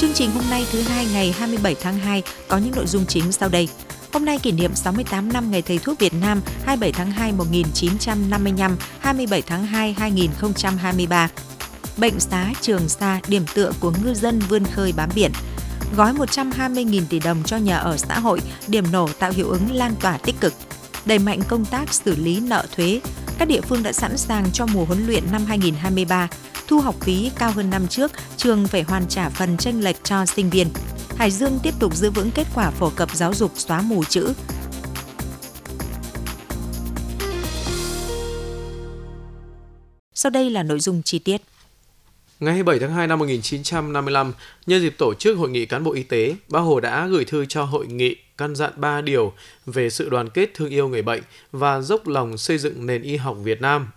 Chương trình hôm nay thứ hai ngày 27 tháng 2 có những nội dung chính sau đây. Hôm nay kỷ niệm 68 năm Ngày Thầy thuốc Việt Nam 27 tháng 2 1955, 27 tháng 2 2023. Bệnh xá Trường Sa điểm tựa của ngư dân vươn khơi bám biển. Gói 120.000 tỷ đồng cho nhà ở xã hội, điểm nổ tạo hiệu ứng lan tỏa tích cực. Đẩy mạnh công tác xử lý nợ thuế. Các địa phương đã sẵn sàng cho mùa huấn luyện năm 2023. Thu học phí cao hơn năm trước, trường phải hoàn trả phần tranh lệch cho sinh viên. Hải Dương tiếp tục giữ vững kết quả phổ cập giáo dục xóa mù chữ. Sau đây là nội dung chi tiết. Ngày 27 tháng 2 năm 1955, nhân dịp tổ chức Hội nghị cán bộ y tế, Bác Hồ đã gửi thư cho hội nghị căn dặn 3 điều về sự đoàn kết thương yêu người bệnh và dốc lòng xây dựng nền y học Việt Nam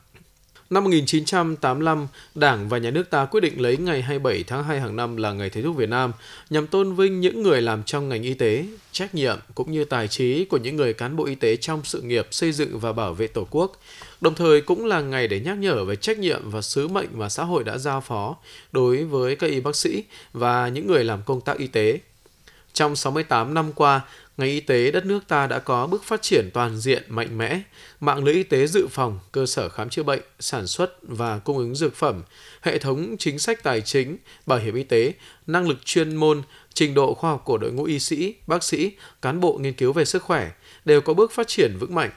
Năm 1985, Đảng và Nhà nước ta quyết định lấy ngày 27 tháng 2 hàng năm là Ngày Thầy thuốc Việt Nam nhằm tôn vinh những người làm trong ngành y tế, trách nhiệm cũng như tài trí của những người cán bộ y tế trong sự nghiệp xây dựng và bảo vệ Tổ quốc. Đồng thời cũng là ngày để nhắc nhở về trách nhiệm và sứ mệnh mà xã hội đã giao phó đối với các y bác sĩ và những người làm công tác y tế. Trong 68 năm qua, ngành y tế đất nước ta đã có bước phát triển toàn diện mạnh mẽ, mạng lưới y tế dự phòng, cơ sở khám chữa bệnh, sản xuất và cung ứng dược phẩm, hệ thống chính sách tài chính, bảo hiểm y tế, năng lực chuyên môn, trình độ khoa học của đội ngũ y sĩ, bác sĩ, cán bộ nghiên cứu về sức khỏe đều có bước phát triển vững mạnh.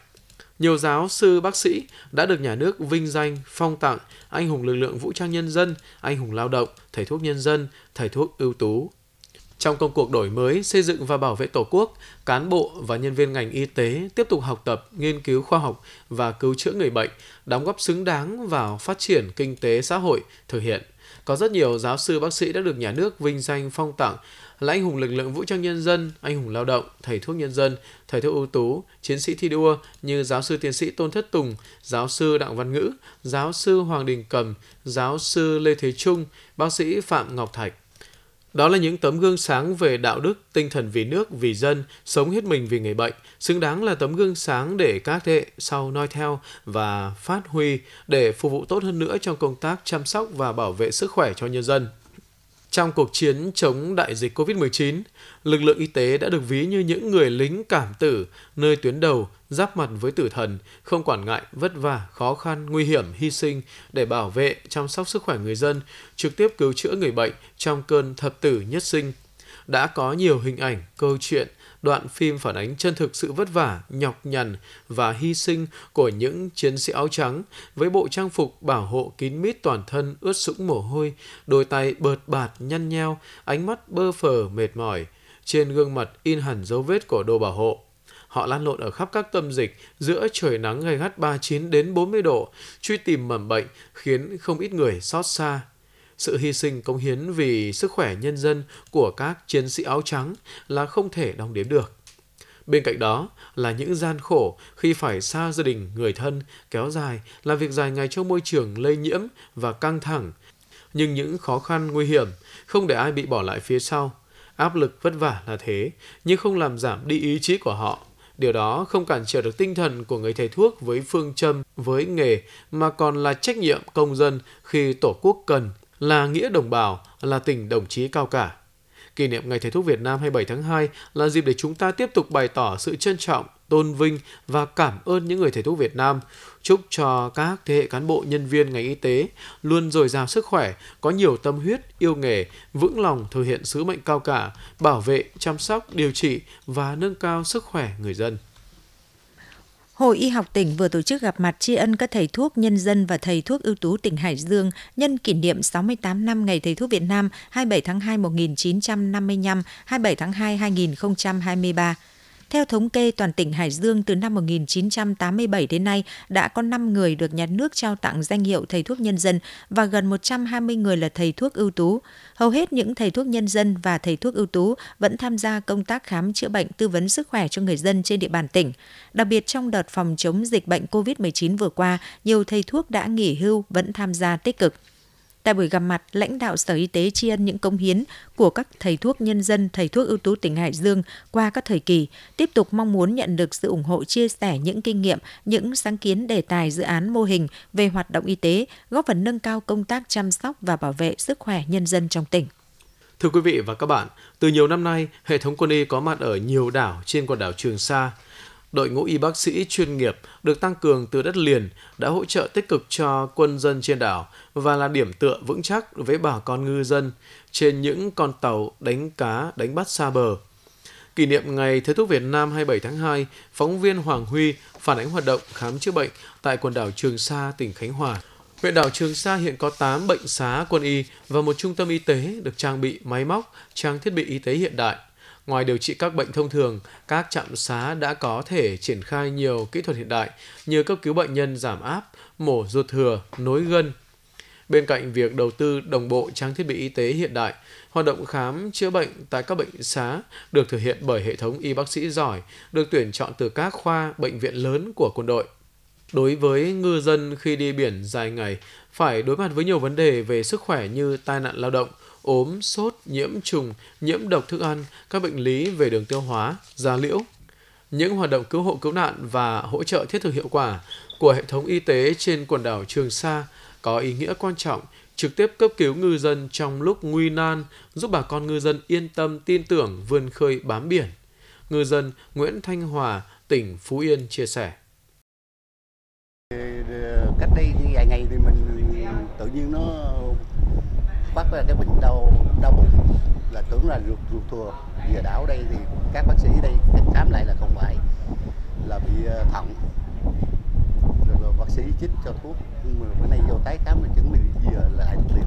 Nhiều giáo sư bác sĩ đã được nhà nước vinh danh, phong tặng anh hùng lực lượng vũ trang nhân dân, anh hùng lao động, thầy thuốc nhân dân, thầy thuốc ưu tú, trong công cuộc đổi mới, xây dựng và bảo vệ Tổ quốc, cán bộ và nhân viên ngành y tế tiếp tục học tập, nghiên cứu khoa học và cứu chữa người bệnh, đóng góp xứng đáng vào phát triển kinh tế xã hội, thực hiện. Có rất nhiều giáo sư bác sĩ đã được nhà nước vinh danh phong tặng là anh hùng lực lượng vũ trang nhân dân, anh hùng lao động, thầy thuốc nhân dân, thầy thuốc ưu tú, chiến sĩ thi đua như giáo sư tiến sĩ Tôn Thất Tùng, giáo sư Đặng Văn Ngữ, giáo sư Hoàng Đình Cầm, giáo sư Lê Thế Trung, bác sĩ Phạm Ngọc Thạch. Đó là những tấm gương sáng về đạo đức, tinh thần vì nước, vì dân, sống hết mình vì người bệnh, xứng đáng là tấm gương sáng để các thế hệ sau noi theo và phát huy để phục vụ tốt hơn nữa trong công tác chăm sóc và bảo vệ sức khỏe cho nhân dân. Trong cuộc chiến chống đại dịch COVID-19, lực lượng y tế đã được ví như những người lính cảm tử nơi tuyến đầu giáp mặt với tử thần, không quản ngại vất vả, khó khăn, nguy hiểm, hy sinh để bảo vệ, chăm sóc sức khỏe người dân, trực tiếp cứu chữa người bệnh trong cơn thập tử nhất sinh. Đã có nhiều hình ảnh, câu chuyện, đoạn phim phản ánh chân thực sự vất vả, nhọc nhằn và hy sinh của những chiến sĩ áo trắng với bộ trang phục bảo hộ kín mít toàn thân ướt sũng mồ hôi, đôi tay bợt bạt nhăn nheo, ánh mắt bơ phờ mệt mỏi, trên gương mặt in hẳn dấu vết của đồ bảo hộ. Họ lan lộn ở khắp các tâm dịch giữa trời nắng gay gắt 39 đến 40 độ, truy tìm mầm bệnh khiến không ít người xót xa. Sự hy sinh công hiến vì sức khỏe nhân dân của các chiến sĩ áo trắng là không thể đong đếm được. Bên cạnh đó là những gian khổ khi phải xa gia đình, người thân, kéo dài là việc dài ngày trong môi trường lây nhiễm và căng thẳng. Nhưng những khó khăn nguy hiểm không để ai bị bỏ lại phía sau. Áp lực vất vả là thế, nhưng không làm giảm đi ý chí của họ. Điều đó không cản trở được tinh thần của người thầy thuốc với phương châm, với nghề, mà còn là trách nhiệm công dân khi Tổ quốc cần, là nghĩa đồng bào, là tình đồng chí cao cả. Kỷ niệm Ngày Thầy thuốc Việt Nam 27 tháng 2 là dịp để chúng ta tiếp tục bày tỏ sự trân trọng, tôn vinh và cảm ơn những người thầy thuốc Việt Nam. Chúc cho các thế hệ cán bộ nhân viên ngành y tế luôn dồi dào sức khỏe, có nhiều tâm huyết, yêu nghề, vững lòng thực hiện sứ mệnh cao cả, bảo vệ, chăm sóc, điều trị và nâng cao sức khỏe người dân. Hội Y học tỉnh vừa tổ chức gặp mặt tri ân các thầy thuốc nhân dân và thầy thuốc ưu tú tỉnh Hải Dương nhân kỷ niệm 68 năm Ngày Thầy thuốc Việt Nam 27 tháng 2 1955, 27 tháng 2 2023. Theo thống kê, toàn tỉnh Hải Dương từ năm 1987 đến nay đã có 5 người được nhà nước trao tặng danh hiệu thầy thuốc nhân dân và gần 120 người là thầy thuốc ưu tú. Hầu hết những thầy thuốc nhân dân và thầy thuốc ưu tú vẫn tham gia công tác khám chữa bệnh tư vấn sức khỏe cho người dân trên địa bàn tỉnh. Đặc biệt trong đợt phòng chống dịch bệnh COVID-19 vừa qua, nhiều thầy thuốc đã nghỉ hưu vẫn tham gia tích cực. Tại buổi gặp mặt, lãnh đạo Sở Y tế tri ân những công hiến của các thầy thuốc nhân dân, thầy thuốc ưu tú tỉnh Hải Dương qua các thời kỳ, tiếp tục mong muốn nhận được sự ủng hộ chia sẻ những kinh nghiệm, những sáng kiến đề tài dự án mô hình về hoạt động y tế, góp phần nâng cao công tác chăm sóc và bảo vệ sức khỏe nhân dân trong tỉnh. Thưa quý vị và các bạn, từ nhiều năm nay, hệ thống quân y có mặt ở nhiều đảo trên quần đảo Trường Sa. Đội ngũ y bác sĩ chuyên nghiệp được tăng cường từ đất liền đã hỗ trợ tích cực cho quân dân trên đảo và là điểm tựa vững chắc với bà con ngư dân trên những con tàu đánh cá, đánh bắt xa bờ. Kỷ niệm Ngày Thế thuốc Việt Nam 27 tháng 2, phóng viên Hoàng Huy phản ánh hoạt động khám chữa bệnh tại quần đảo Trường Sa, tỉnh Khánh Hòa. Huyện đảo Trường Sa hiện có 8 bệnh xá quân y và một trung tâm y tế được trang bị máy móc, trang thiết bị y tế hiện đại. Ngoài điều trị các bệnh thông thường, các trạm xá đã có thể triển khai nhiều kỹ thuật hiện đại như cấp cứu bệnh nhân giảm áp, mổ ruột thừa, nối gân. Bên cạnh việc đầu tư đồng bộ trang thiết bị y tế hiện đại, hoạt động khám chữa bệnh tại các bệnh xá được thực hiện bởi hệ thống y bác sĩ giỏi, được tuyển chọn từ các khoa bệnh viện lớn của quân đội. Đối với ngư dân khi đi biển dài ngày, phải đối mặt với nhiều vấn đề về sức khỏe như tai nạn lao động, ốm, sốt, nhiễm trùng, nhiễm độc thức ăn, các bệnh lý về đường tiêu hóa, da liễu. Những hoạt động cứu hộ cứu nạn và hỗ trợ thiết thực hiệu quả của hệ thống y tế trên quần đảo Trường Sa có ý nghĩa quan trọng trực tiếp cấp cứu ngư dân trong lúc nguy nan, giúp bà con ngư dân yên tâm tin tưởng vươn khơi bám biển. Ngư dân Nguyễn Thanh Hòa, tỉnh Phú Yên chia sẻ. Ờ, cách đây vài ngày thì mình tự nhiên nó bắt ra cái bệnh đau đau bụng là tưởng là ruột ruột thừa giờ đảo đây thì các bác sĩ đây khám lại là không phải là bị ờ, thận. Rồi, rồi bác sĩ chích cho thuốc nhưng mà bữa nay vô tái khám là chuẩn bị giờ lại thuốc liền.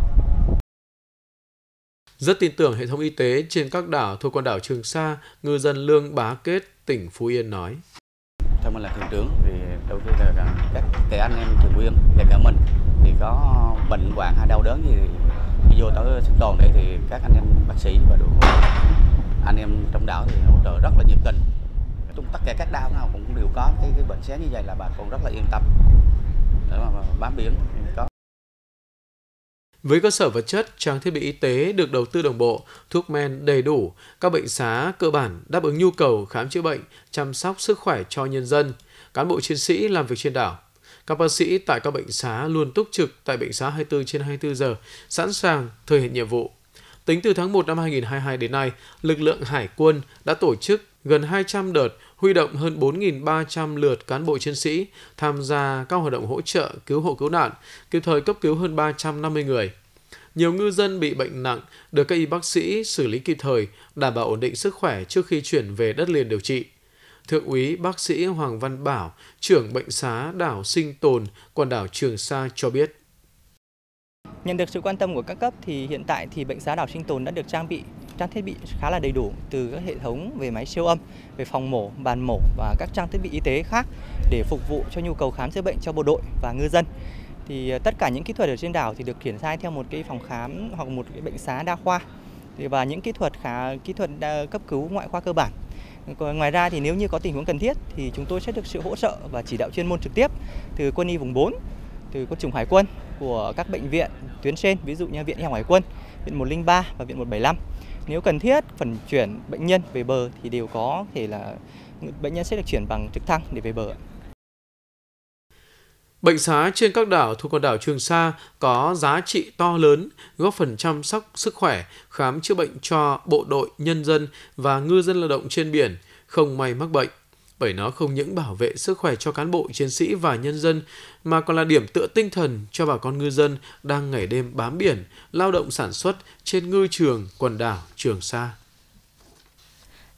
Rất tin tưởng hệ thống y tế trên các đảo thuộc quần đảo Trường Sa, ngư dân Lương Bá Kết, tỉnh Phú Yên nói. Theo mình là thuyền trưởng thì đầu tiên là các anh em thuyền viên kể cả mình thì có bệnh hoạn hay đau đớn gì vô tới sinh tồn đây thì các anh em bác sĩ và đội anh em trong đảo thì hỗ trợ rất là nhiệt tình. Tất cả các đảo nào cũng đều có cái, cái bệnh xé như vậy là bà con rất là yên tâm. Để mà bám biển có. Với cơ sở vật chất, trang thiết bị y tế được đầu tư đồng bộ, thuốc men đầy đủ, các bệnh xá cơ bản đáp ứng nhu cầu khám chữa bệnh, chăm sóc sức khỏe cho nhân dân, cán bộ chiến sĩ làm việc trên đảo. Các bác sĩ tại các bệnh xá luôn túc trực tại bệnh xá 24 trên 24 giờ, sẵn sàng thực hiện nhiệm vụ. Tính từ tháng 1 năm 2022 đến nay, lực lượng Hải quân đã tổ chức gần 200 đợt huy động hơn 4.300 lượt cán bộ chiến sĩ tham gia các hoạt động hỗ trợ cứu hộ cứu nạn, kịp thời cấp cứu hơn 350 người. Nhiều ngư dân bị bệnh nặng được các y bác sĩ xử lý kịp thời, đảm bảo ổn định sức khỏe trước khi chuyển về đất liền điều trị. Thượng úy bác sĩ Hoàng Văn Bảo, trưởng bệnh xá đảo Sinh Tồn, quần đảo Trường Sa cho biết. Nhận được sự quan tâm của các cấp thì hiện tại thì bệnh xá đảo Sinh Tồn đã được trang bị trang thiết bị khá là đầy đủ từ các hệ thống về máy siêu âm, về phòng mổ, bàn mổ và các trang thiết bị y tế khác để phục vụ cho nhu cầu khám chữa bệnh cho bộ đội và ngư dân. Thì ờ, tất cả những kỹ thuật ở trên đảo thì được triển khai theo một cái phòng khám hoặc một cái bệnh xá đa khoa và những kỹ thuật khá kỹ thuật cấp cứu ngoại khoa cơ bản Ngoài ra thì nếu như có tình huống cần thiết thì chúng tôi sẽ được sự hỗ trợ và chỉ đạo chuyên môn trực tiếp từ quân y vùng 4, từ quân chủng hải quân của các bệnh viện tuyến trên, ví dụ như viện y học hải quân, viện 103 và viện 175. Nếu cần thiết phần chuyển bệnh nhân về bờ thì đều có thể là bệnh nhân sẽ được chuyển bằng trực thăng để về bờ. Bệnh xá trên các đảo thuộc quần đảo Trường Sa có giá trị to lớn, góp phần chăm sóc sức khỏe, khám chữa bệnh cho bộ đội, nhân dân và ngư dân lao động trên biển, không may mắc bệnh. Bởi nó không những bảo vệ sức khỏe cho cán bộ, chiến sĩ và nhân dân, mà còn là điểm tựa tinh thần cho bà con ngư dân đang ngày đêm bám biển, lao động sản xuất trên ngư trường quần đảo Trường Sa.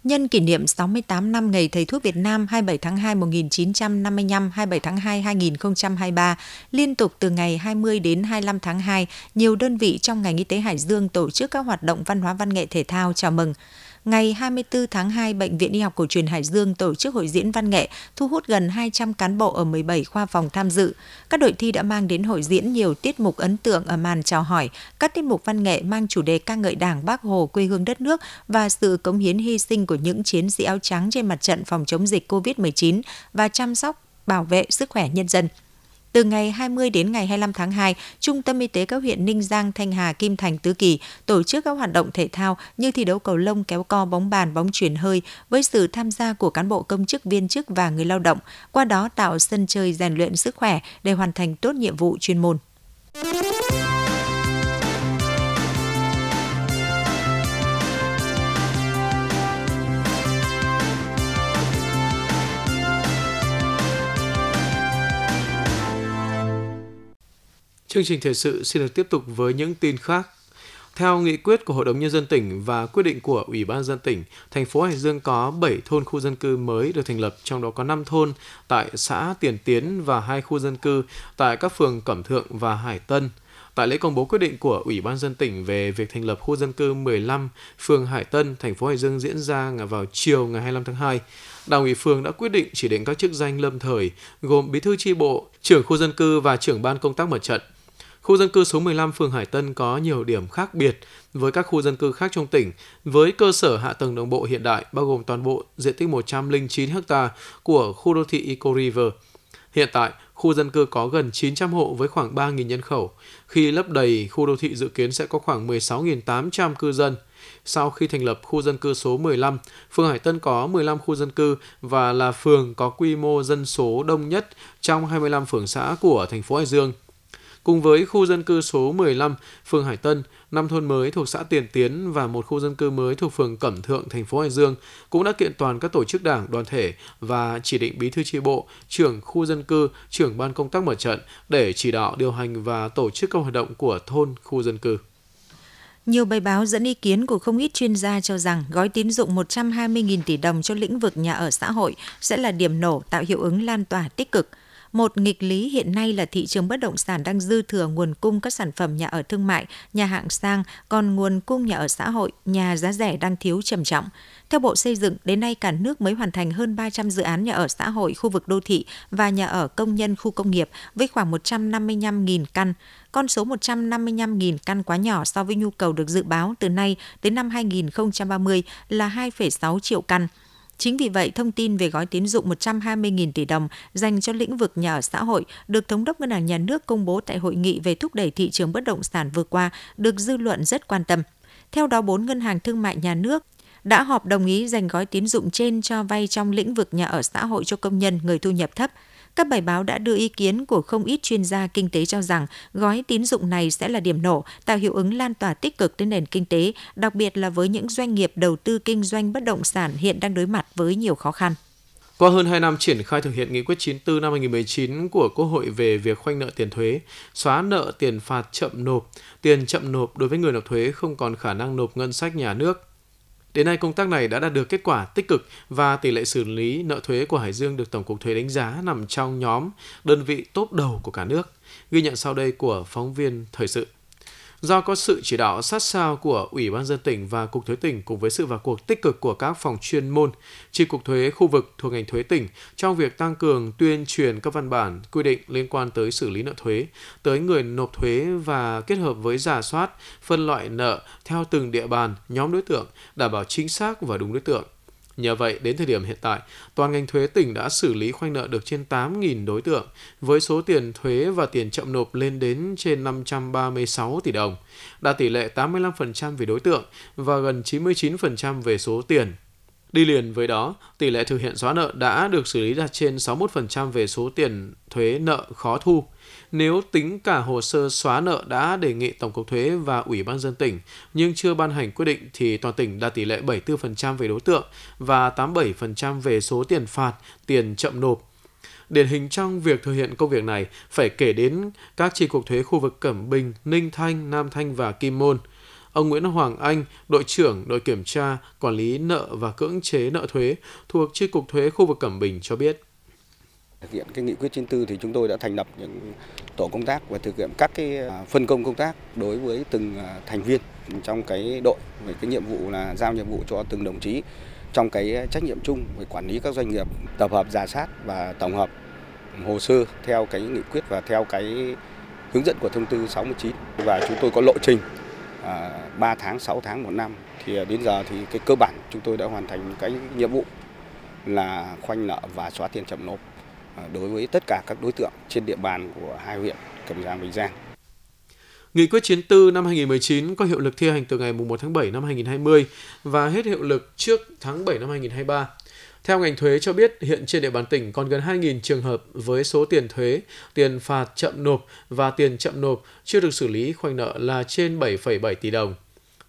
Nhân kỷ niệm 68 năm Ngày Thầy thuốc Việt Nam 27 tháng 2 1955, 27 tháng 2 2023, liên tục từ ngày 20 đến 25 tháng 2, nhiều đơn vị trong ngành y tế Hải Dương tổ chức các hoạt động văn hóa văn nghệ thể thao chào mừng. Ngày 24 tháng 2, Bệnh viện Y học cổ truyền Hải Dương tổ chức hội diễn văn nghệ, thu hút gần 200 cán bộ ở 17 khoa phòng tham dự. Các đội thi đã mang đến hội diễn nhiều tiết mục ấn tượng ở màn chào hỏi, các tiết mục văn nghệ mang chủ đề ca ngợi Đảng, Bác Hồ, quê hương đất nước và sự cống hiến hy sinh của những chiến sĩ áo trắng trên mặt trận phòng chống dịch COVID-19 và chăm sóc bảo vệ sức khỏe nhân dân. Từ ngày 20 đến ngày 25 tháng 2, Trung tâm Y tế các huyện Ninh Giang, Thanh Hà, Kim Thành, Tứ Kỳ tổ chức các hoạt động thể thao như thi đấu cầu lông, kéo co, bóng bàn, bóng chuyển hơi với sự tham gia của cán bộ công chức, viên chức và người lao động, qua đó tạo sân chơi rèn luyện sức khỏe để hoàn thành tốt nhiệm vụ chuyên môn. Chương trình thời sự xin được tiếp tục với những tin khác. Theo nghị quyết của Hội đồng Nhân dân tỉnh và quyết định của Ủy ban dân tỉnh, thành phố Hải Dương có 7 thôn khu dân cư mới được thành lập, trong đó có 5 thôn tại xã Tiền Tiến và 2 khu dân cư tại các phường Cẩm Thượng và Hải Tân. Tại lễ công bố quyết định của Ủy ban dân tỉnh về việc thành lập khu dân cư 15 phường Hải Tân, thành phố Hải Dương diễn ra vào chiều ngày 25 tháng 2, Đảng ủy phường đã quyết định chỉ định các chức danh lâm thời gồm bí thư tri bộ, trưởng khu dân cư và trưởng ban công tác mặt trận. Khu dân cư số 15 phường Hải Tân có nhiều điểm khác biệt với các khu dân cư khác trong tỉnh, với cơ sở hạ tầng đồng bộ hiện đại bao gồm toàn bộ diện tích 109 ha của khu đô thị Eco River. Hiện tại, khu dân cư có gần 900 hộ với khoảng 3.000 nhân khẩu. Khi lấp đầy, khu đô thị dự kiến sẽ có khoảng 16.800 cư dân. Sau khi thành lập khu dân cư số 15, phường Hải Tân có 15 khu dân cư và là phường có quy mô dân số đông nhất trong 25 phường xã của thành phố Hải Dương. Cùng với khu dân cư số 15, phường Hải Tân, năm thôn mới thuộc xã Tiền Tiến và một khu dân cư mới thuộc phường Cẩm Thượng, thành phố Hải Dương cũng đã kiện toàn các tổ chức đảng, đoàn thể và chỉ định bí thư chi bộ, trưởng khu dân cư, trưởng ban công tác mặt trận để chỉ đạo điều hành và tổ chức các hoạt động của thôn, khu dân cư. Nhiều bài báo dẫn ý kiến của không ít chuyên gia cho rằng gói tín dụng 120.000 tỷ đồng cho lĩnh vực nhà ở xã hội sẽ là điểm nổ tạo hiệu ứng lan tỏa tích cực – một nghịch lý hiện nay là thị trường bất động sản đang dư thừa nguồn cung các sản phẩm nhà ở thương mại, nhà hạng sang, còn nguồn cung nhà ở xã hội, nhà giá rẻ đang thiếu trầm trọng. Theo Bộ Xây dựng, đến nay cả nước mới hoàn thành hơn 300 dự án nhà ở xã hội, khu vực đô thị và nhà ở công nhân khu công nghiệp với khoảng 155.000 căn. Con số 155.000 căn quá nhỏ so với nhu cầu được dự báo từ nay đến năm 2030 là 2,6 triệu căn. Chính vì vậy, thông tin về gói tín dụng 120.000 tỷ đồng dành cho lĩnh vực nhà ở xã hội được Thống đốc Ngân hàng Nhà nước công bố tại hội nghị về thúc đẩy thị trường bất động sản vừa qua được dư luận rất quan tâm. Theo đó, bốn ngân hàng thương mại nhà nước đã họp đồng ý dành gói tín dụng trên cho vay trong lĩnh vực nhà ở xã hội cho công nhân người thu nhập thấp – các bài báo đã đưa ý kiến của không ít chuyên gia kinh tế cho rằng gói tín dụng này sẽ là điểm nổ, tạo hiệu ứng lan tỏa tích cực đến nền kinh tế, đặc biệt là với những doanh nghiệp đầu tư kinh doanh bất động sản hiện đang đối mặt với nhiều khó khăn. Qua hơn 2 năm triển khai thực hiện nghị quyết 94 năm 2019 của Quốc hội về việc khoanh nợ tiền thuế, xóa nợ tiền phạt chậm nộp, tiền chậm nộp đối với người nộp thuế không còn khả năng nộp ngân sách nhà nước Đến nay, công tác này đã đạt được kết quả tích cực và tỷ lệ xử lý nợ thuế của Hải Dương được Tổng cục Thuế đánh giá nằm trong nhóm đơn vị tốt đầu của cả nước. Ghi nhận sau đây của phóng viên Thời sự. Do có sự chỉ đạo sát sao của Ủy ban dân tỉnh và Cục Thuế tỉnh cùng với sự vào cuộc tích cực của các phòng chuyên môn, Chi cục thuế khu vực thuộc ngành thuế tỉnh trong việc tăng cường tuyên truyền các văn bản quy định liên quan tới xử lý nợ thuế tới người nộp thuế và kết hợp với giả soát, phân loại nợ theo từng địa bàn, nhóm đối tượng, đảm bảo chính xác và đúng đối tượng. Nhờ vậy, đến thời điểm hiện tại, toàn ngành thuế tỉnh đã xử lý khoanh nợ được trên 8.000 đối tượng, với số tiền thuế và tiền chậm nộp lên đến trên 536 tỷ đồng, đạt tỷ lệ 85% về đối tượng và gần 99% về số tiền. Đi liền với đó, tỷ lệ thực hiện xóa nợ đã được xử lý đạt trên 61% về số tiền thuế nợ khó thu. Nếu tính cả hồ sơ xóa nợ đã đề nghị Tổng cục Thuế và Ủy ban dân tỉnh nhưng chưa ban hành quyết định thì toàn tỉnh đạt tỷ lệ 74% về đối tượng và 87% về số tiền phạt, tiền chậm nộp. Điển hình trong việc thực hiện công việc này phải kể đến các chi cục thuế khu vực Cẩm Bình, Ninh Thanh, Nam Thanh và Kim Môn. Ông Nguyễn Hoàng Anh, đội trưởng đội kiểm tra, quản lý nợ và cưỡng chế nợ thuế thuộc chi cục thuế khu vực Cẩm Bình cho biết. Thực hiện cái nghị quyết 94 thì chúng tôi đã thành lập những tổ công tác và thực hiện các cái à, phân công công tác đối với từng à, thành viên trong cái đội về cái nhiệm vụ là giao nhiệm vụ cho từng đồng chí trong cái trách nhiệm chung về quản lý các doanh nghiệp tập hợp giả sát và tổng hợp hồ sơ theo cái nghị quyết và theo cái hướng dẫn của thông tư 69 và chúng tôi có lộ trình À, 3 tháng, 6 tháng, 1 năm thì à, đến giờ thì cái cơ bản chúng tôi đã hoàn thành cái nhiệm vụ là khoanh nợ và xóa tiền chậm nộp à, đối với tất cả các đối tượng trên địa bàn của hai huyện Cẩm Giang Bình Giang. Nghị quyết 94 năm 2019 có hiệu lực thi hành từ ngày 1 tháng 7 năm 2020 và hết hiệu lực trước tháng 7 năm 2023. Theo ngành thuế cho biết, hiện trên địa bàn tỉnh còn gần 2.000 trường hợp với số tiền thuế, tiền phạt chậm nộp và tiền chậm nộp chưa được xử lý khoanh nợ là trên 7,7 tỷ đồng.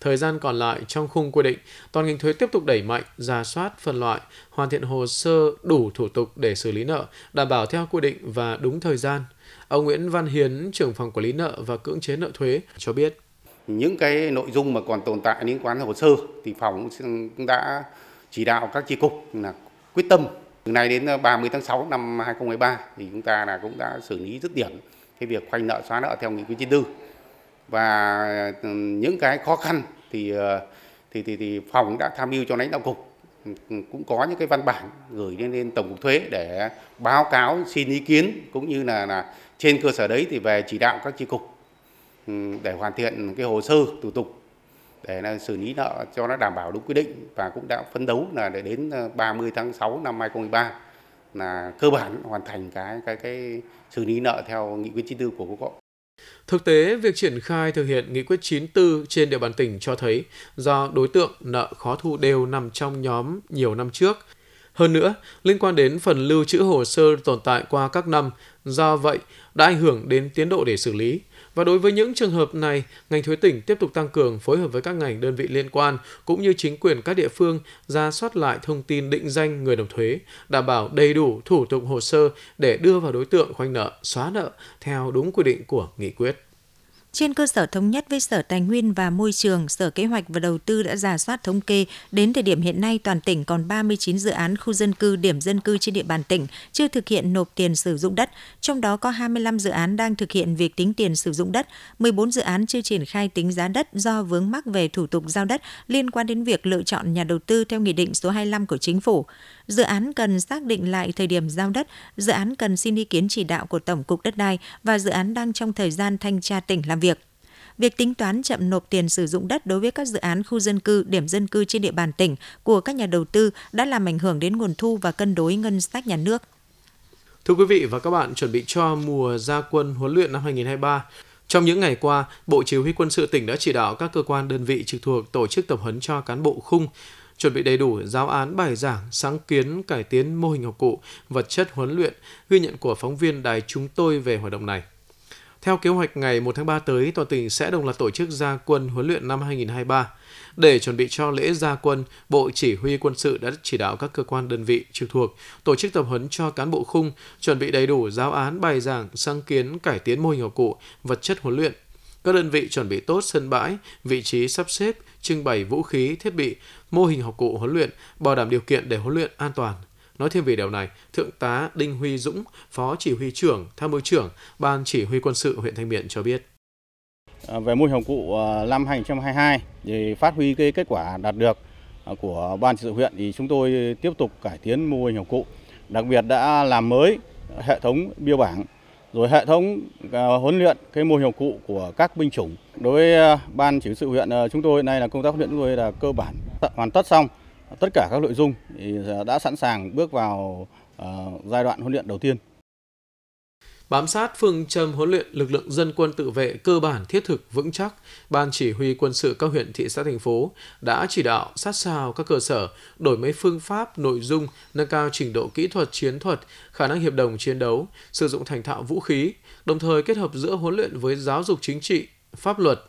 Thời gian còn lại trong khung quy định, toàn ngành thuế tiếp tục đẩy mạnh, ra soát, phân loại, hoàn thiện hồ sơ đủ thủ tục để xử lý nợ, đảm bảo theo quy định và đúng thời gian. Ông Nguyễn Văn Hiến, trưởng phòng quản lý nợ và cưỡng chế nợ thuế cho biết. Những cái nội dung mà còn tồn tại liên quan hồ sơ thì phòng cũng đã chỉ đạo các chi cục là quyết tâm. Từ nay đến ờ, 30 tháng 6 năm 2023 thì chúng ta là cũng đã xử lý dứt điểm cái việc khoanh nợ xóa nợ theo nghị quyết 94 và ừ, những cái khó khăn thì ờ, thì thì, thì phòng đã tham mưu cho lãnh đạo cục. Ừ, ừ, cũng có những cái văn bản gửi lên lên tổng cục thuế để báo cáo xin ý kiến cũng như là là trên cơ sở đấy thì về chỉ đạo các chi cục để hoàn thiện cái hồ sơ thủ tục để là xử lý nợ cho nó đảm bảo đúng quy định và cũng đã phấn đấu là để đến ờ, 30 tháng 6 năm 2013 là cơ bản hoàn thành cái cái cái xử lý nợ theo nghị quyết 94 của Quốc hội. Thực tế, việc triển khai thực hiện nghị quyết 94 trên địa bàn tỉnh cho thấy do đối tượng nợ khó thu đều nằm trong nhóm nhiều năm trước. Hơn nữa, liên quan đến phần lưu trữ hồ sơ tồn tại qua các năm, do vậy đã ảnh hưởng đến tiến độ để xử lý. Và đối với những trường hợp này, ngành thuế tỉnh tiếp tục tăng cường phối hợp với các ngành đơn vị liên quan cũng như chính quyền các địa phương ra soát lại thông tin định danh người nộp thuế, đảm bảo đầy đủ thủ tục hồ sơ để đưa vào đối tượng khoanh nợ, xóa nợ theo đúng quy định của nghị quyết. Trên cơ sở thống nhất với Sở Tài nguyên và Môi trường, Sở Kế hoạch và Đầu tư đã giả soát thống kê, đến thời điểm hiện nay toàn tỉnh còn 39 dự án khu dân cư, điểm dân cư trên địa bàn tỉnh chưa thực hiện nộp tiền sử dụng đất, trong đó có 25 dự án đang thực hiện việc tính tiền sử dụng đất, 14 dự án chưa triển khai tính giá đất do vướng mắc về thủ tục giao đất liên quan đến việc lựa chọn nhà đầu tư theo Nghị định số 25 của Chính phủ. Dự án cần xác định lại thời điểm giao đất, dự án cần xin ý kiến chỉ đạo của Tổng cục Đất đai và dự án đang trong thời gian thanh tra tỉnh làm việc. Việc tính toán chậm nộp tiền sử dụng đất đối với các dự án khu dân cư, điểm dân cư trên địa bàn tỉnh của các nhà đầu tư đã làm ảnh hưởng đến nguồn thu và cân đối ngân sách nhà nước. Thưa quý vị và các bạn, chuẩn bị cho mùa gia quân huấn luyện năm 2023, trong những ngày qua, Bộ Chỉ huy quân sự tỉnh đã chỉ đạo các cơ quan đơn vị trực thuộc tổ chức tập huấn cho cán bộ khung chuẩn bị đầy đủ giáo án bài giảng, sáng kiến cải tiến mô hình học cụ, vật chất huấn luyện, ghi nhận của phóng viên đài chúng tôi về hoạt động này. Theo kế hoạch ngày 1 tháng 3 tới, toàn tỉnh sẽ đồng loạt tổ chức gia quân huấn luyện năm 2023. Để chuẩn bị cho lễ gia quân, Bộ Chỉ huy quân sự đã chỉ đạo các cơ quan đơn vị trực thuộc tổ chức tập huấn cho cán bộ khung, chuẩn bị đầy đủ giáo án bài giảng, sáng kiến cải tiến mô hình học cụ, vật chất huấn luyện. Các đơn vị chuẩn bị tốt sân bãi, vị trí sắp xếp, trưng bày vũ khí, thiết bị, mô hình học cụ huấn luyện, bảo đảm điều kiện để huấn luyện an toàn. Nói thêm về điều này, Thượng tá Đinh Huy Dũng, Phó Chỉ huy trưởng, Tham mưu trưởng, Ban Chỉ huy quân sự huyện Thanh Miện cho biết. À, về mô hình học cụ à, năm 2022 thì phát huy cái kết quả đạt được à, của Ban chỉ sự huyện thì chúng tôi tiếp tục cải tiến mô hình học cụ. Đặc biệt đã làm mới hệ thống biêu bảng rồi hệ thống huấn luyện cái mô hình học cụ của các binh chủng. Đối với ban chỉ sự huyện chúng tôi nay là công tác huấn luyện chúng tôi là cơ bản hoàn tất xong tất cả các nội dung thì đã sẵn sàng bước vào ờ, giai đoạn huấn luyện đầu tiên. Bám sát phương châm huấn luyện lực lượng dân quân tự vệ cơ bản thiết thực vững chắc, Ban chỉ huy quân sự các huyện thị xã thành phố đã chỉ đạo sát sao các cơ sở đổi mới phương pháp, nội dung, nâng cao trình độ kỹ thuật chiến thuật, khả năng hiệp đồng chiến đấu, sử dụng thành thạo vũ khí, đồng thời kết hợp giữa huấn luyện với giáo dục chính trị, pháp luật,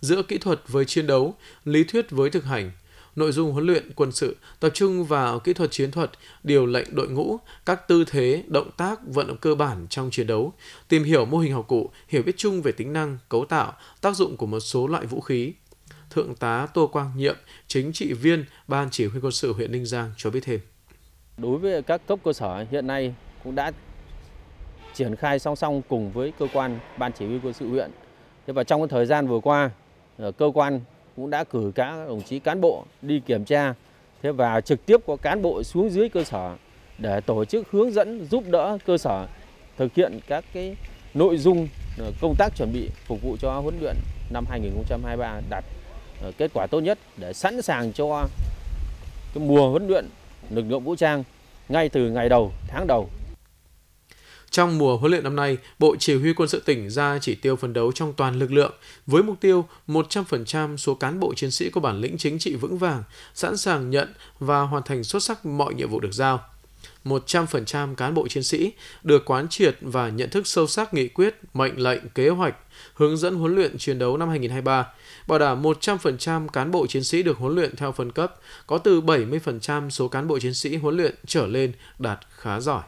giữa kỹ thuật với chiến đấu, lý thuyết với thực hành – Nội dung huấn luyện quân sự tập trung vào kỹ thuật chiến thuật, điều lệnh đội ngũ, các tư thế, động tác, vận động cơ bản trong chiến đấu, tìm hiểu mô hình học cụ, hiểu biết chung về tính năng, cấu tạo, tác dụng của một số loại vũ khí. Thượng tá Tô Quang Nhiệm, chính trị viên Ban Chỉ huy quân sự huyện Ninh Giang cho biết thêm. Đối với các cấp cơ sở hiện nay cũng đã triển khai song song cùng với cơ quan Ban Chỉ huy quân sự huyện. Thế và trong cái thời gian vừa qua, ờ, cơ quan cũng đã cử các đồng chí cán bộ đi kiểm tra. Thế và trực tiếp có cán bộ xuống dưới cơ sở để tổ chức hướng dẫn, giúp đỡ cơ sở thực hiện các cái nội dung ờ, công tác chuẩn bị phục vụ cho huấn luyện năm 2023 đạt ờ, kết quả tốt nhất để sẵn sàng cho cái mùa huấn luyện lực lượng vũ trang ngay từ ngày đầu, tháng đầu trong mùa huấn luyện năm nay, Bộ Chỉ huy quân sự tỉnh ra chỉ tiêu phấn đấu trong toàn lực lượng với mục tiêu 100% số cán bộ chiến sĩ có bản lĩnh chính trị vững vàng, sẵn sàng nhận và hoàn thành xuất sắc mọi nhiệm vụ được giao. 100% cán bộ chiến sĩ được quán triệt và nhận thức sâu sắc nghị quyết, mệnh lệnh, kế hoạch, hướng dẫn huấn luyện chiến đấu năm 2023, bảo đảm 100% cán bộ chiến sĩ được huấn luyện theo phân cấp, có từ 70% số cán bộ chiến sĩ huấn luyện trở lên đạt khá giỏi.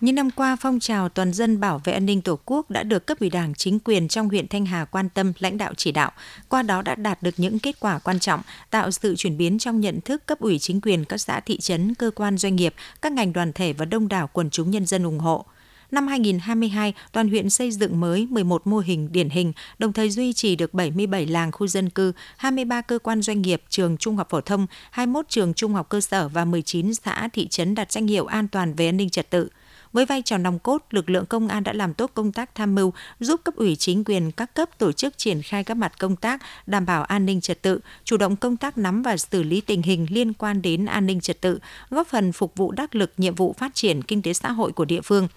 Những năm qua, phong trào toàn dân bảo vệ an ninh Tổ quốc đã được cấp ủy Đảng, chính quyền trong huyện Thanh Hà quan tâm, lãnh đạo chỉ đạo. Qua đó đã đạt được những kết quả quan trọng, tạo sự chuyển biến trong nhận thức cấp ủy chính quyền các xã thị trấn, cơ quan doanh nghiệp, các ngành đoàn thể và đông đảo quần chúng nhân dân ủng hộ. Năm 2022, toàn huyện xây dựng mới 11 mô hình điển hình, đồng thời duy trì được 77 làng khu dân cư, 23 cơ quan doanh nghiệp, trường trung học phổ thông, 21 trường trung học cơ sở và 19 xã thị trấn đạt danh hiệu an toàn về an ninh trật tự. Với vai trò nòng cốt, lực lượng công an đã làm tốt công tác tham mưu, giúp cấp ủy chính quyền các cấp tổ chức triển khai các mặt công tác đảm bảo an ninh trật tự, chủ động công tác nắm và xử lý tình hình liên quan đến an ninh trật tự, góp phần phục vụ đắc lực nhiệm vụ phát triển kinh tế xã hội của địa phương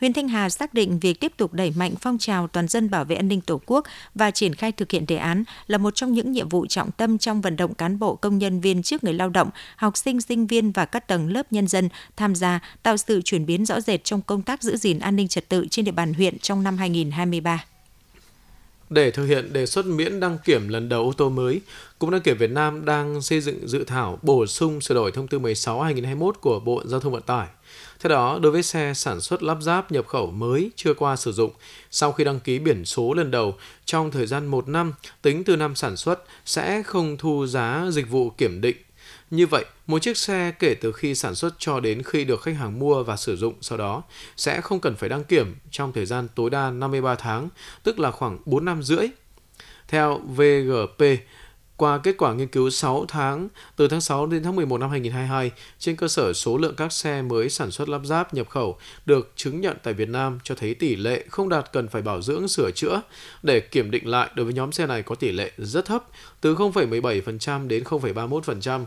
huyện Thanh Hà xác định việc tiếp tục đẩy mạnh phong trào toàn dân bảo vệ an ninh Tổ quốc và triển khai thực hiện đề án là một trong những nhiệm vụ trọng tâm trong vận động cán bộ công nhân viên trước người lao động, học sinh, sinh viên và các tầng lớp nhân dân tham gia tạo sự chuyển biến rõ rệt trong công tác giữ gìn an ninh trật tự trên địa bàn huyện trong năm 2023. Để thực hiện đề xuất miễn đăng kiểm lần đầu ô tô mới, Cục đăng kiểm Việt Nam đang xây dựng dự thảo bổ sung sửa đổi thông tư 16/2021 của Bộ Giao thông Vận tải. Theo đó, đối với xe sản xuất lắp ráp nhập khẩu mới chưa qua sử dụng, sau khi đăng ký biển số lần đầu trong thời gian 1 năm tính từ năm sản xuất sẽ không thu giá dịch vụ kiểm định. Như vậy, một chiếc xe kể từ khi sản xuất cho đến khi được khách hàng mua và sử dụng sau đó sẽ không cần phải đăng kiểm trong thời gian tối đa 53 tháng, tức là khoảng 4 năm rưỡi. Theo VGP, qua kết quả nghiên cứu 6 tháng từ tháng 6 đến tháng 11 năm 2022, trên cơ sở số lượng các xe mới sản xuất lắp ráp nhập khẩu được chứng nhận tại Việt Nam cho thấy tỷ lệ không đạt cần phải bảo dưỡng sửa chữa. Để kiểm định lại đối với nhóm xe này có tỷ lệ rất thấp, từ 0,17% đến 0,31%.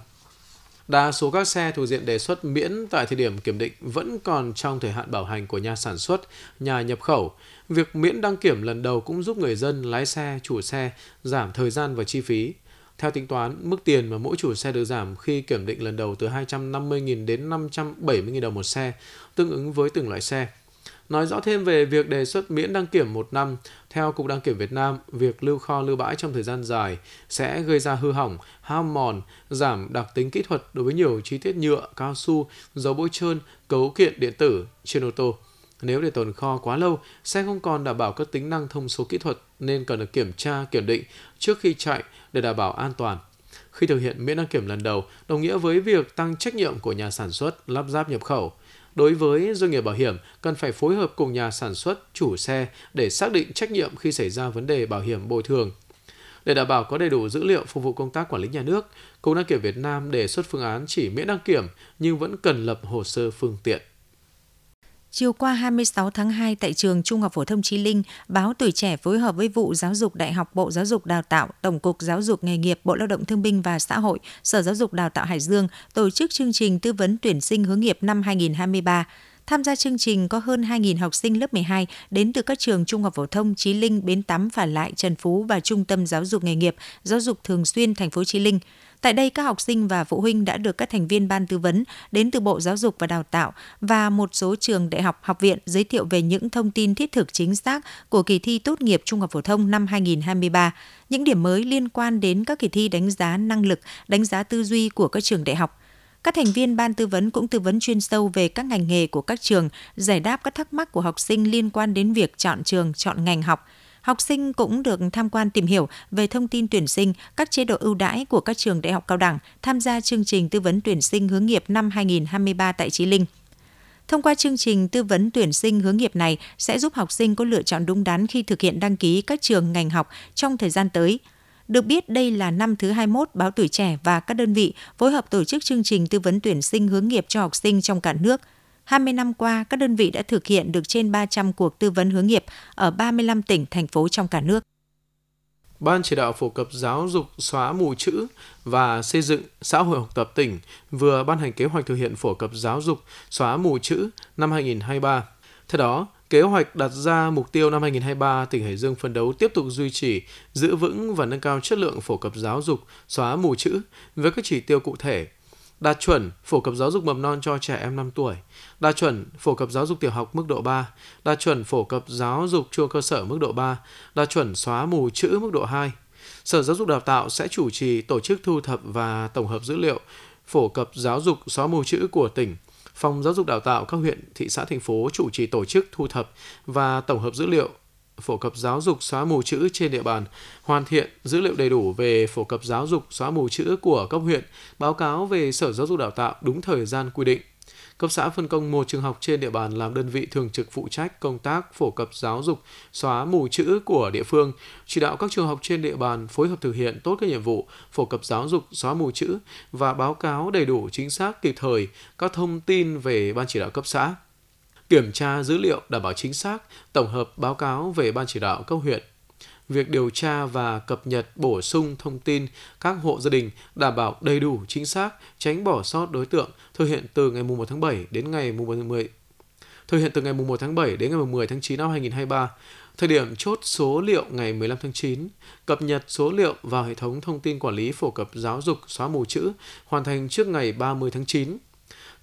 Đa số các xe thuộc diện đề xuất miễn tại thời điểm kiểm định vẫn còn trong thời hạn bảo hành của nhà sản xuất, nhà nhập khẩu. Việc miễn đăng kiểm lần đầu cũng giúp người dân, lái xe, chủ xe giảm thời gian và chi phí. Theo tính toán, mức tiền mà mỗi chủ xe được giảm khi kiểm định lần đầu từ 250.000 đến 570.000 đồng một xe, tương ứng với từng loại xe. Nói rõ thêm về việc đề xuất miễn đăng kiểm một năm, theo Cục Đăng kiểm Việt Nam, việc lưu kho lưu bãi trong thời gian dài sẽ gây ra hư hỏng, hao mòn, giảm đặc tính kỹ thuật đối với nhiều chi tiết nhựa, cao su, dầu bôi trơn, cấu kiện điện tử trên ô tô. Nếu để tồn kho quá lâu, xe không còn đảm bảo các tính năng thông số kỹ thuật nên cần được kiểm tra, kiểm định trước khi chạy để đảm bảo an toàn. Khi thực hiện miễn đăng kiểm lần đầu, đồng nghĩa với việc tăng trách nhiệm của nhà sản xuất lắp ráp nhập khẩu. Đối với doanh nghiệp bảo hiểm, cần phải phối hợp cùng nhà sản xuất, chủ xe để xác định trách nhiệm khi xảy ra vấn đề bảo hiểm bồi thường. Để đảm bảo có đầy đủ dữ liệu phục vụ công tác quản lý nhà nước, Cục đăng kiểm Việt Nam đề xuất phương án chỉ miễn đăng kiểm nhưng vẫn cần lập hồ sơ phương tiện. Chiều qua 26 tháng 2 tại trường Trung học phổ thông Chí Linh, báo Tuổi trẻ phối hợp với vụ Giáo dục Đại học Bộ Giáo dục Đào tạo, Tổng cục Giáo dục nghề nghiệp Bộ Lao động Thương binh và Xã hội, Sở Giáo dục Đào tạo Hải Dương tổ chức chương trình tư vấn tuyển sinh hướng nghiệp năm 2023. Tham gia chương trình có hơn 2.000 học sinh lớp 12 đến từ các trường Trung học phổ thông Chí Linh, Bến Tắm, Phả Lại, Trần Phú và Trung tâm Giáo dục nghề nghiệp, Giáo dục thường xuyên thành phố Chí Linh. Tại đây, các học sinh và phụ huynh đã được các thành viên ban tư vấn đến từ Bộ Giáo dục và Đào tạo và một số trường đại học, học viện giới thiệu về những thông tin thiết thực chính xác của kỳ thi tốt nghiệp trung học phổ thông năm 2023, những điểm mới liên quan đến các kỳ thi đánh giá năng lực, đánh giá tư duy của các trường đại học. Các thành viên ban tư vấn cũng tư vấn chuyên sâu về các ngành nghề của các trường, giải đáp các thắc mắc của học sinh liên quan đến việc chọn trường, chọn ngành học – Học sinh cũng được tham quan tìm hiểu về thông tin tuyển sinh, các chế độ ưu đãi của các trường đại học cao đẳng tham gia chương trình tư vấn tuyển sinh hướng nghiệp năm 2023 tại Chí Linh. Thông qua chương trình tư vấn tuyển sinh hướng nghiệp này sẽ giúp học sinh có lựa chọn đúng đắn khi thực hiện đăng ký các trường ngành học trong thời gian tới. Được biết đây là năm thứ 21 báo tuổi trẻ và các đơn vị phối hợp tổ chức chương trình tư vấn tuyển sinh hướng nghiệp cho học sinh trong cả nước – 20 năm qua, các đơn vị đã thực hiện được trên 300 cuộc tư vấn hướng nghiệp ở 35 tỉnh, thành phố trong cả nước. Ban chỉ đạo phổ cập giáo dục xóa mù chữ và xây dựng xã hội học tập tỉnh vừa ban hành kế hoạch thực hiện phổ cập giáo dục xóa mù chữ năm 2023. Theo đó, kế hoạch đặt ra mục tiêu năm 2023 tỉnh Hải Dương phấn đấu tiếp tục duy trì, giữ vững và nâng cao chất lượng phổ cập giáo dục xóa mù chữ với các chỉ tiêu cụ thể đạt chuẩn phổ cập giáo dục mầm non cho trẻ em 5 tuổi, đạt chuẩn phổ cập giáo dục tiểu học mức độ 3, đạt chuẩn phổ cập giáo dục trung cơ sở mức độ 3, đạt chuẩn xóa mù chữ mức độ 2. Sở Giáo dục Đào tạo sẽ chủ trì tổ chức thu thập và tổng hợp dữ liệu phổ cập giáo dục xóa mù chữ của tỉnh. Phòng Giáo dục Đào tạo các huyện, thị xã, thành phố chủ trì tổ chức thu thập và tổng hợp dữ liệu phổ cập giáo dục xóa mù chữ trên địa bàn, hoàn thiện dữ liệu đầy đủ về phổ cập giáo dục xóa mù chữ của cấp huyện, báo cáo về Sở Giáo dục Đào tạo đúng thời gian quy định. Cấp xã phân công một trường học trên địa bàn làm đơn vị thường trực phụ trách công tác phổ cập giáo dục, xóa mù chữ của địa phương, chỉ đạo các trường học trên địa bàn phối hợp thực hiện tốt các nhiệm vụ phổ cập giáo dục, xóa mù chữ và báo cáo đầy đủ chính xác kịp thời các thông tin về ban chỉ đạo cấp xã kiểm tra dữ liệu đảm bảo chính xác, tổng hợp báo cáo về ban chỉ đạo cấp huyện. Việc điều tra và cập nhật bổ sung thông tin các hộ gia đình đảm bảo đầy đủ chính xác, tránh bỏ sót đối tượng, thực hiện từ ngày 1 tháng 7 đến ngày 10 thực hiện từ ngày 1 tháng 7 đến ngày 10 tháng 9 năm 2023. Thời điểm chốt số liệu ngày 15 tháng 9, cập nhật số liệu vào hệ thống thông tin quản lý phổ cập giáo dục xóa mù chữ, hoàn thành trước ngày 30 tháng 9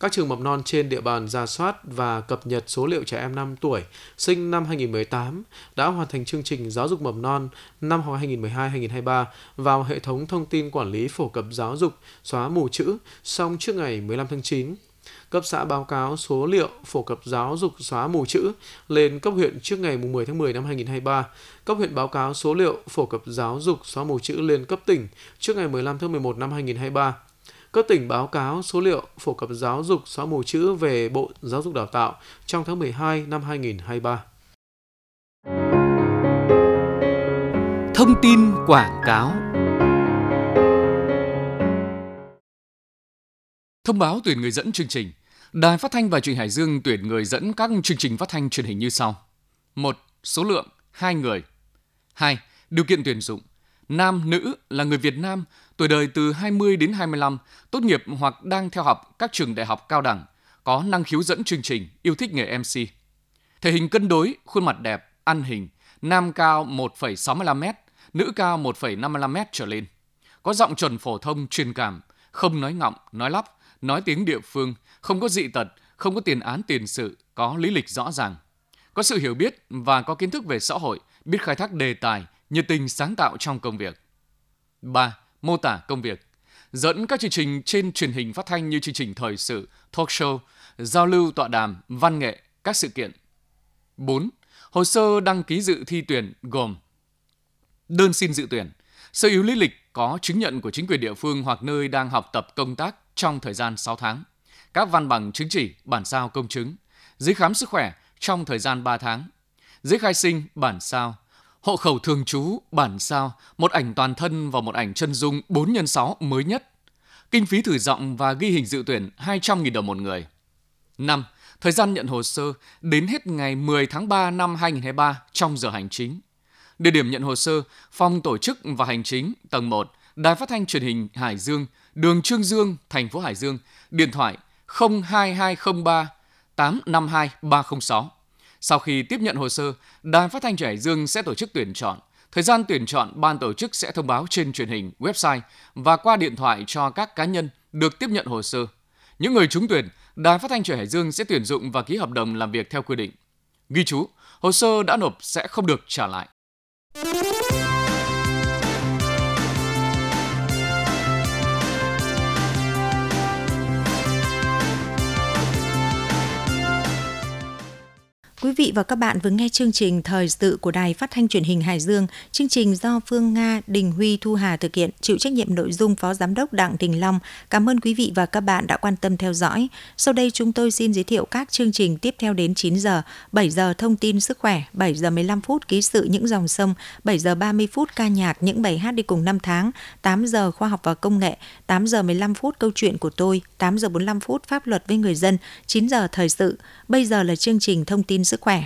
các trường mầm non trên địa bàn ra soát và cập nhật số liệu trẻ em 5 tuổi sinh năm 2018 đã hoàn thành chương trình giáo dục mầm non năm học 2012-2023 vào hệ thống thông tin quản lý phổ cập giáo dục xóa mù chữ xong trước ngày 15 tháng 9 cấp xã báo cáo số liệu phổ cập giáo dục xóa mù chữ lên cấp huyện trước ngày 10 tháng 10 năm 2023. Cấp huyện báo cáo số liệu phổ cập giáo dục xóa mù chữ lên cấp tỉnh trước ngày 15 tháng 11 năm 2023 các tỉnh báo cáo số liệu phổ cập giáo dục xóa mù chữ về Bộ Giáo dục Đào tạo trong tháng 12 năm 2023. Thông tin quảng cáo Thông báo tuyển người dẫn chương trình. Đài Phát thanh và Truyền hình Hải Dương tuyển người dẫn các chương trình phát thanh truyền hình như sau. 1. Số lượng 2 người. 2. Điều kiện tuyển dụng nam, nữ là người Việt Nam, tuổi đời từ 20 đến 25, tốt nghiệp hoặc đang theo học các trường đại học cao đẳng, có năng khiếu dẫn chương trình, yêu thích nghề MC. Thể hình cân đối, khuôn mặt đẹp, ăn hình, nam cao 1,65m, nữ cao 1,55m trở lên. Có giọng chuẩn phổ thông, truyền cảm, không nói ngọng, nói lắp, nói tiếng địa phương, không có dị tật, không có tiền án tiền sự, có lý lịch rõ ràng. Có sự hiểu biết và có kiến thức về xã hội, biết khai thác đề tài, nhiệt tình sáng tạo trong công việc. 3. Mô tả công việc. Dẫn các chương trình trên truyền hình phát thanh như chương trình thời sự, talk show, giao lưu tọa đàm, văn nghệ, các sự kiện. 4. Hồ sơ đăng ký dự thi tuyển gồm Đơn xin dự tuyển, sơ yếu lý lịch có chứng nhận của chính quyền địa phương hoặc nơi đang học tập công tác trong thời gian 6 tháng. Các văn bằng chứng chỉ, bản sao công chứng, giấy khám sức khỏe trong thời gian 3 tháng, giấy khai sinh, bản sao, hộ khẩu thường trú, bản sao, một ảnh toàn thân và một ảnh chân dung 4 x 6 mới nhất. Kinh phí thử giọng và ghi hình dự tuyển 200.000 đồng một người. 5. Thời gian nhận hồ sơ đến hết ngày 10 tháng 3 năm 2023 trong giờ hành chính. Địa điểm nhận hồ sơ, phòng tổ chức và hành chính, tầng 1, Đài Phát thanh Truyền hình Hải Dương, đường Trương Dương, thành phố Hải Dương, điện thoại 02203 852 306. Sau khi tiếp nhận hồ sơ, Đài Phát thanh Hải Dương sẽ tổ chức tuyển chọn. Thời gian tuyển chọn, ban tổ chức sẽ thông báo trên truyền hình, website và qua điện thoại cho các cá nhân được tiếp nhận hồ sơ. Những người trúng tuyển, Đài Phát thanh Trẻ Hải Dương sẽ tuyển dụng và ký hợp đồng làm việc theo quy định. Ghi chú, hồ sơ đã nộp sẽ không được trả lại. Quý vị và các bạn vừa nghe chương trình Thời sự của Đài Phát thanh Truyền hình Hải Dương. Chương trình do Phương Nga, Đình Huy, Thu Hà thực hiện, chịu trách nhiệm nội dung Phó Giám đốc Đặng Đình Long. Cảm ơn quý vị và các bạn đã quan tâm theo dõi. Sau đây chúng tôi xin giới thiệu các chương trình tiếp theo đến 9 giờ, 7 giờ thông tin sức khỏe, 7 giờ 15 phút ký sự những dòng sông, 7 giờ 30 phút ca nhạc những bài hát đi cùng năm tháng, 8 giờ khoa học và công nghệ, 8 giờ 15 phút câu chuyện của tôi, 8 giờ 45 phút pháp luật với người dân, 9 giờ thời sự. Bây giờ là chương trình thông tin sức khỏe.